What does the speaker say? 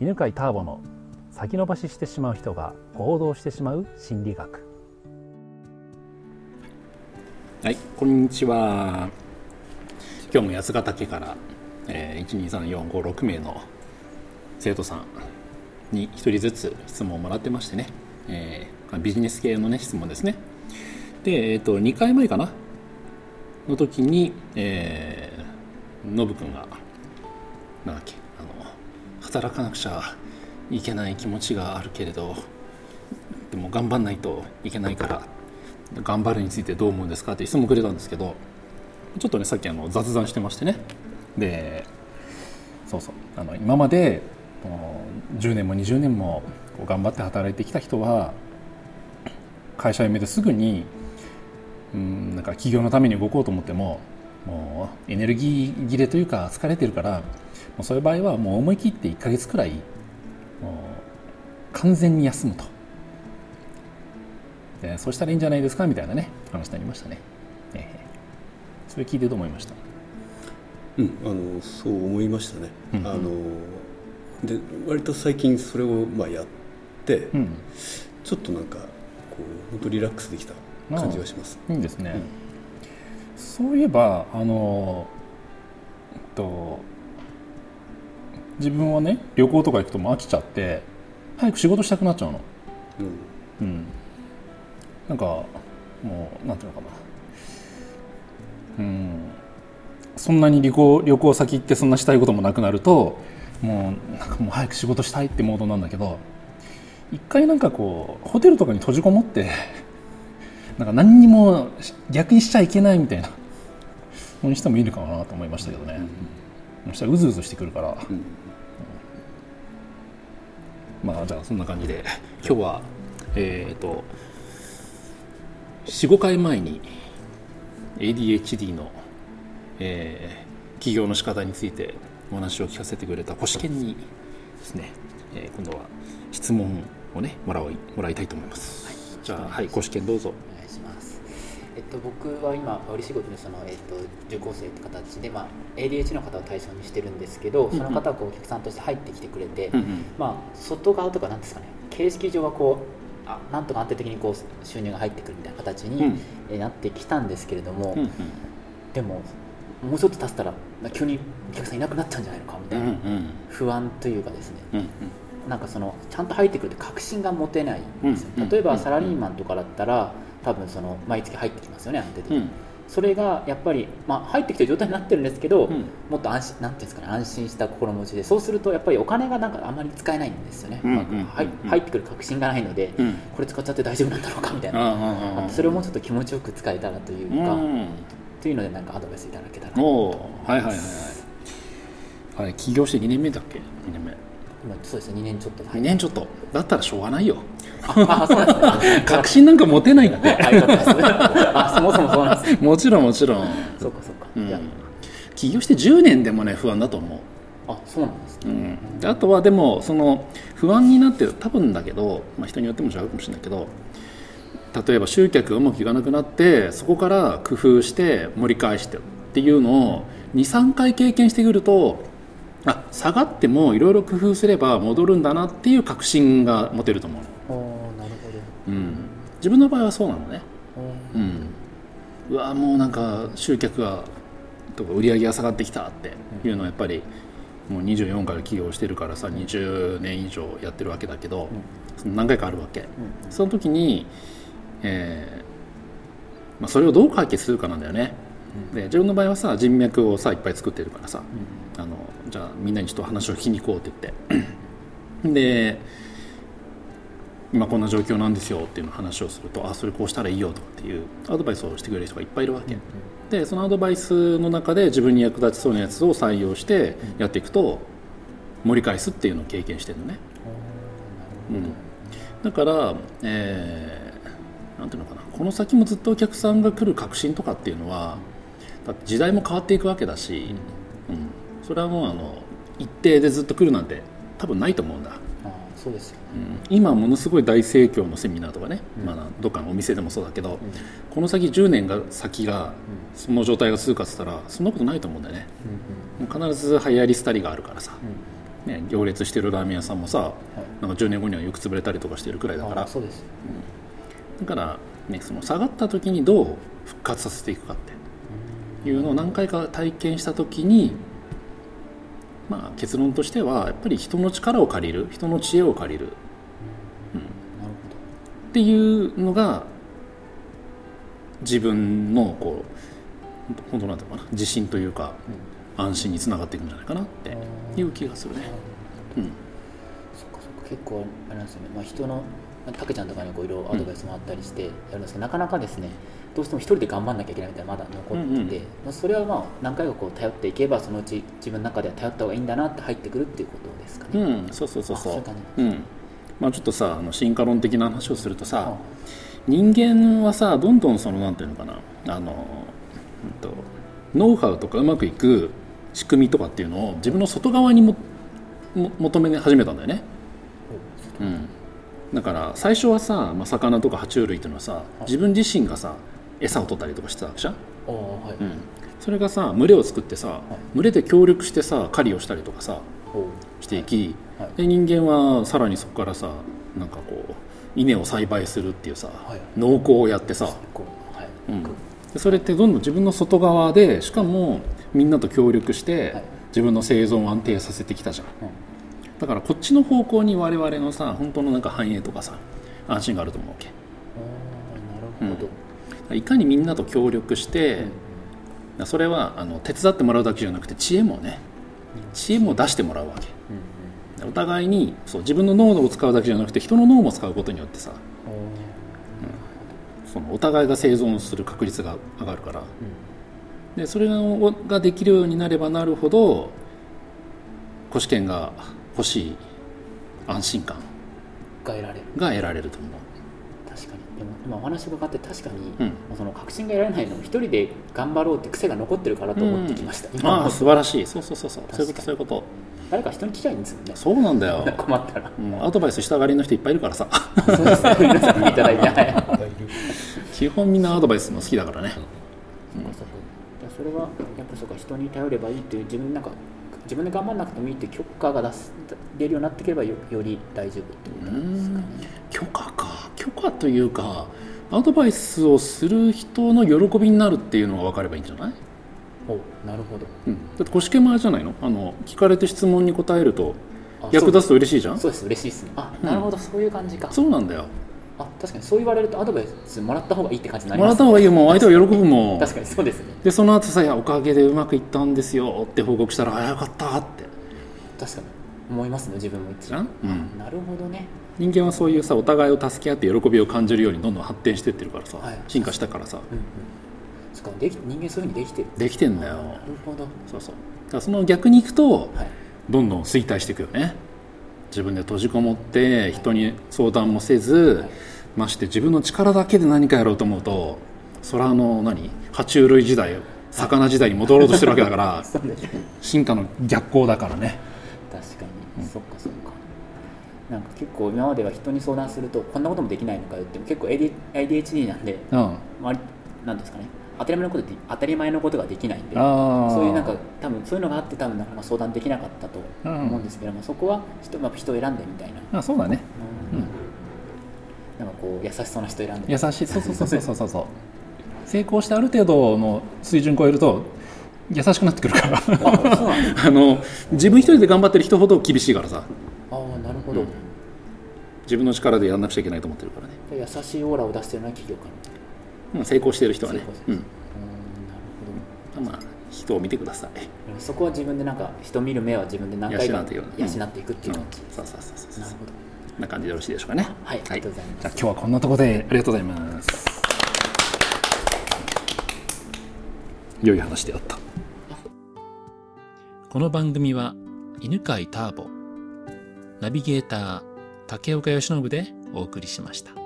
犬飼ターボの先延ばししてしまう人が行動してしまう心理学。はいこんにちは。今日も八ヶ岳から、えー、123456名の生徒さんに1人ずつ質問をもらってましてね、えービジネス系のね質問ですね。で、えー、と2回前かな？の時に、えー、ノブ君がなんだっけ？働かなくちゃいけない気持ちがあるけれどでも頑張んないといけないから頑張るについてどう思うんですかって質問くれたんですけどちょっとねさっきあの雑談してましてね。でそうそう。あの今まで10年も20年も頑張って働いてきた人は会社辞めてすぐにうんなんか企業のために動こうと思ってももうエネルギー切れというか疲れてるからもうそういう場合はもう思い切って1ヶ月くらいもう完全に休むと。でそうしたらいいんじゃないですかみたいなね話になりましたね、えーそれ聞いてどう思いました？うん、あのそう思いましたね、うん。あので割と最近それをまあやって、うん。ちょっとなんかこう本当リラックスできた感じがします、いいですね、そういえばあのえっと自分はね旅行とか行くともう飽きちゃって早く仕事したくなっちゃうの。うん。うん。なんかもうなんていうのかな。うん。そんなに旅行旅行先行ってそんなしたいこともなくなるともうなんかもう早く仕事したいってモードなんだけど一回なんかこうホテルとかに閉じこもってなんか何にも逆にしちゃいけないみたいなそうにしてもいいのかなと思いましたけどね、そしたらうずうずしてくるから、うん。まあじゃあそんな感じで今日はえっ、と45回前に ADHD の、えー起業の仕方についてお話を聞かせてくれた星健にですね、えー今度は質問をねもらおいもらいたいと思います、じゃあはい星健どうぞします。えっと、僕は今、売り仕事にその、えっと、受講生って形で、まあ、ADH の方を対象にしてるんですけど、その方がこうお客さんとして入ってきてくれて、うんうん。まあ、外側とかなんですかね、形式上はこう、あなんとか安定的にこう収入が入ってくるみたいな形に、うなってきたんですけれども、うんうん。でも、もうちょっと経ったら、急にお客さんいなくなっちゃうんじゃないのかみたいな、不安というかですね、うんうん。なんかそのちゃんと入ってくるって確信が持てないんですよ、うん例えばサラリーマンとかだったら多分その毎月入ってきますよね安定的に、うん。それがやっぱり、まあ、入ってきてる状態になってるんですけど、うん。もっと安心なんていうんですかね安心した心持ちでそうするとやっぱりお金がなんかあまり使えないんですよね、うんうまくはいうん入ってくる確信がないので、うん。これ使っちゃって大丈夫なんだろうかみたいな、それをもうちょっと気持ちよく使えたらというか、うんというのでなんかアドバイスいただけたらなおおはいはいはいはい。起業して2年目だっけ？2年目今そうですね2年ちょっとで。2年ちょっと。だったらしょうがないよ。ああそうなんですね。確信なんか持てないって。あそもそもそうなんですね。もちろんもちろん、そうかそうか、起業して10年でもね不安だと思う。ああそうなんですね。うん、であとはでもその不安になって多分だけど、まあ、人によっても違うかもしれないけど例えば集客がうまくいかなくなってそこから工夫して盛り返してっていうのを23回経験してくるとあ下がってもいろいろ工夫すれば戻るんだなっていう確信が持てると思う、おーなるほど。うん、自分の場合はそうなのね、うん、うわもうなんか集客がとか売り上げが下がってきたっていうのはやっぱりもう24から起業してるからさ20年以上やってるわけだけど、その何回かあるわけ、その時に、えーまあ、それをどう解決するかなんだよね、で自分の場合はさ人脈をさいっぱい作ってるからさ、あのじゃあみんなにちょっと話を聞きに行こうって言って。で今こんな状況なんですよっていう話をするとあそれこうしたらいいよとかっていうアドバイスをしてくれる人がいっぱいいるわけ、でそのアドバイスの中で自分に役立ちそうなやつを採用してやっていくと盛り返すっていうのを経験してるのね、うん、だから、えーなんていうのかな。この先もずっとお客さんが来る確信とかっていうのはだって時代も変わっていくわけだし、うんそれはもうあの一定でずっと来るなんて多分ないと思うんだ、そうですよね。うん。今ものすごい大盛況のセミナーとかね、まあ、どっかのお店でもそうだけど、この先10年が先がその状態が続くかっつったらそんなことないと思うんだよね、もう必ず流行り廃りがあるからさ、ね、行列してるラーメン屋さんもさ、なんか10年後にはよく潰れたりとかしてるくらいだからあそうですだから、ね、その下がった時にどう復活させていくかっていうのを何回か体験した時に、まあ、結論としてはやっぱり人の力を借りる人の知恵を借りる。っていうのが自分のこう本当なんていうのかな自信というか、安心につながっていくんじゃないかなっていう気がするね。うん。そっかそっか。結構あれなんですよね、まあ、人のまあたけちゃんとかにこういろいろアドバイスもあったりしてやるんですけど、なかなかですねどうしても一人で頑張んなきゃいけないみたいなのまだ残ってて、うんまあ、それはまあ何回かこう頼っていけばそのうち自分の中では頼った方がいいんだなって入ってくるっていうことですかね。うん、そうそうそうそう。ういう感うん。まあ、ちょっとさあの進化論的な話をするとさ、あ人間はさどんどんそのなんていうのかな。あの、うんと、ノウハウとかうまくいく仕組みとかっていうのを自分の外側にもも求め始めたんだよね、うん、だから最初はさ、まあ、魚とか爬虫類っていうのはさ自分自身がさ餌を取ったりとかしてたわけじゃん、はい、うん、それがさ群れを作ってさ群れで協力してさ狩りをしたりとかさしていき、はい。で人間はさらにそこからさなんかこう稲を栽培するっていうさ、はい。農耕をやってさ、こうはい、うん、でそれってどんどん自分の外側でしかもみんなと協力して、はい。自分の生存を安定させてきたじゃん。うん。だからこっちの方向に我々のさ本当のなんか繁栄とかさ安心があると思うわけなるほど、いかにみんなと協力して、それはあの手伝ってもらうだけじゃなくて知恵もね知恵も出してもらうわけ。うんうんお互いにそう自分の脳を使うだけじゃなくて人の脳も使うことによってさおー。そのお互いが生存する確率が上がるから。うん。でそれがができるようになればなるほど古試験が欲しい安心感。が得られる。が得られると思う今お話伺って確かに、うん。その確信が得られないのも一人で頑張ろうって癖が残ってるからと思ってきました、今もああ素晴らしい。そうそうそうそう。そういうことそういうこと。誰か人に聞きゃいいんですよね。そうなんだよ、困ったら。うん、アドバイスしたがりの人いっぱいいるからさ。そうですね。皆さんにいただい。て 基本みんなアドバイスも好きだからね。そっかそっかそれはやっぱそうか人に頼ればいいっていう自分なんか自分で頑張らなくてもいいっていう許可が出す出るようになってくればよより大丈夫ってことなんですかね。許可か許可というかアドバイスをする人の喜びになるっていうのが分かればいいんじゃない、おなるほど。うん、だって古試験前じゃないの？あの聞かれて質問に答えるとあ役立つと嬉しいじゃん？そうです。嬉しいですね。あなるほど、そういう感じか。そうなんだよ。あ確かに。そう言われるとアドバイスもらった方がいいって感じになります。もらった方がいいよもう相手は喜ぶもん。確かにそうですね。でその後さいや「おかげでうまくいったんですよ」って報告したら「あよかった」って。確かに思いますね自分も一じゃん、うん、なるほどね。人間はそういうさお互いを助け合って喜びを感じるようにどんどん発展してってるからさ、はい。進化したからさ。うんうん。しかもでき人間そういうふうにできてる。できてんだよ。なるほど。そうそう。だからその逆に行くとはい。どんどん衰退していくよね。自分で閉じこもって人に相談もせず、まして自分の力だけで何かやろうと思うとそれはあの何？爬虫類時代魚時代に戻ろうとしてるわけだから 進化の逆行だからね。確かに、そっかそっか。なんか結構今までは人に相談するとこんなこともできないのかよって結構 AD ADHD なんでうん。周りなんですかね。当たり前のことで当たり前のことができないんでそういうなんか多分そういうのがあって多分なかなか相談できなかったと思うんですけども、そこは人,、まあ、人を選んでみたいな、あそうだね。うん。なんかこう優しそうな人選んで。優しい。そうそうそうそうそうそう。成功してある程度の水準超えると優しくなってくるから。あの自分一人で頑張ってる人ほど厳しいからさ。ああなるほど、うん。自分の力でやんなくちゃいけないと思ってるからね、優しいオーラを出してるのは企業かなうん、成功してる人はね。うん。うんなるほど。まあ人を見てください。そこは自分でなんか人見る目は自分で何回か養っていく養っていくっていう感じ、うん。そうそうそうそうなるほど。こんな感じでよろしいでしょうかね。はいありがとうございます。じゃあ今日はこんなところでありがとうございます良い話であった。この番組は犬飼ターボナビゲーター竹岡由伸でお送りしました。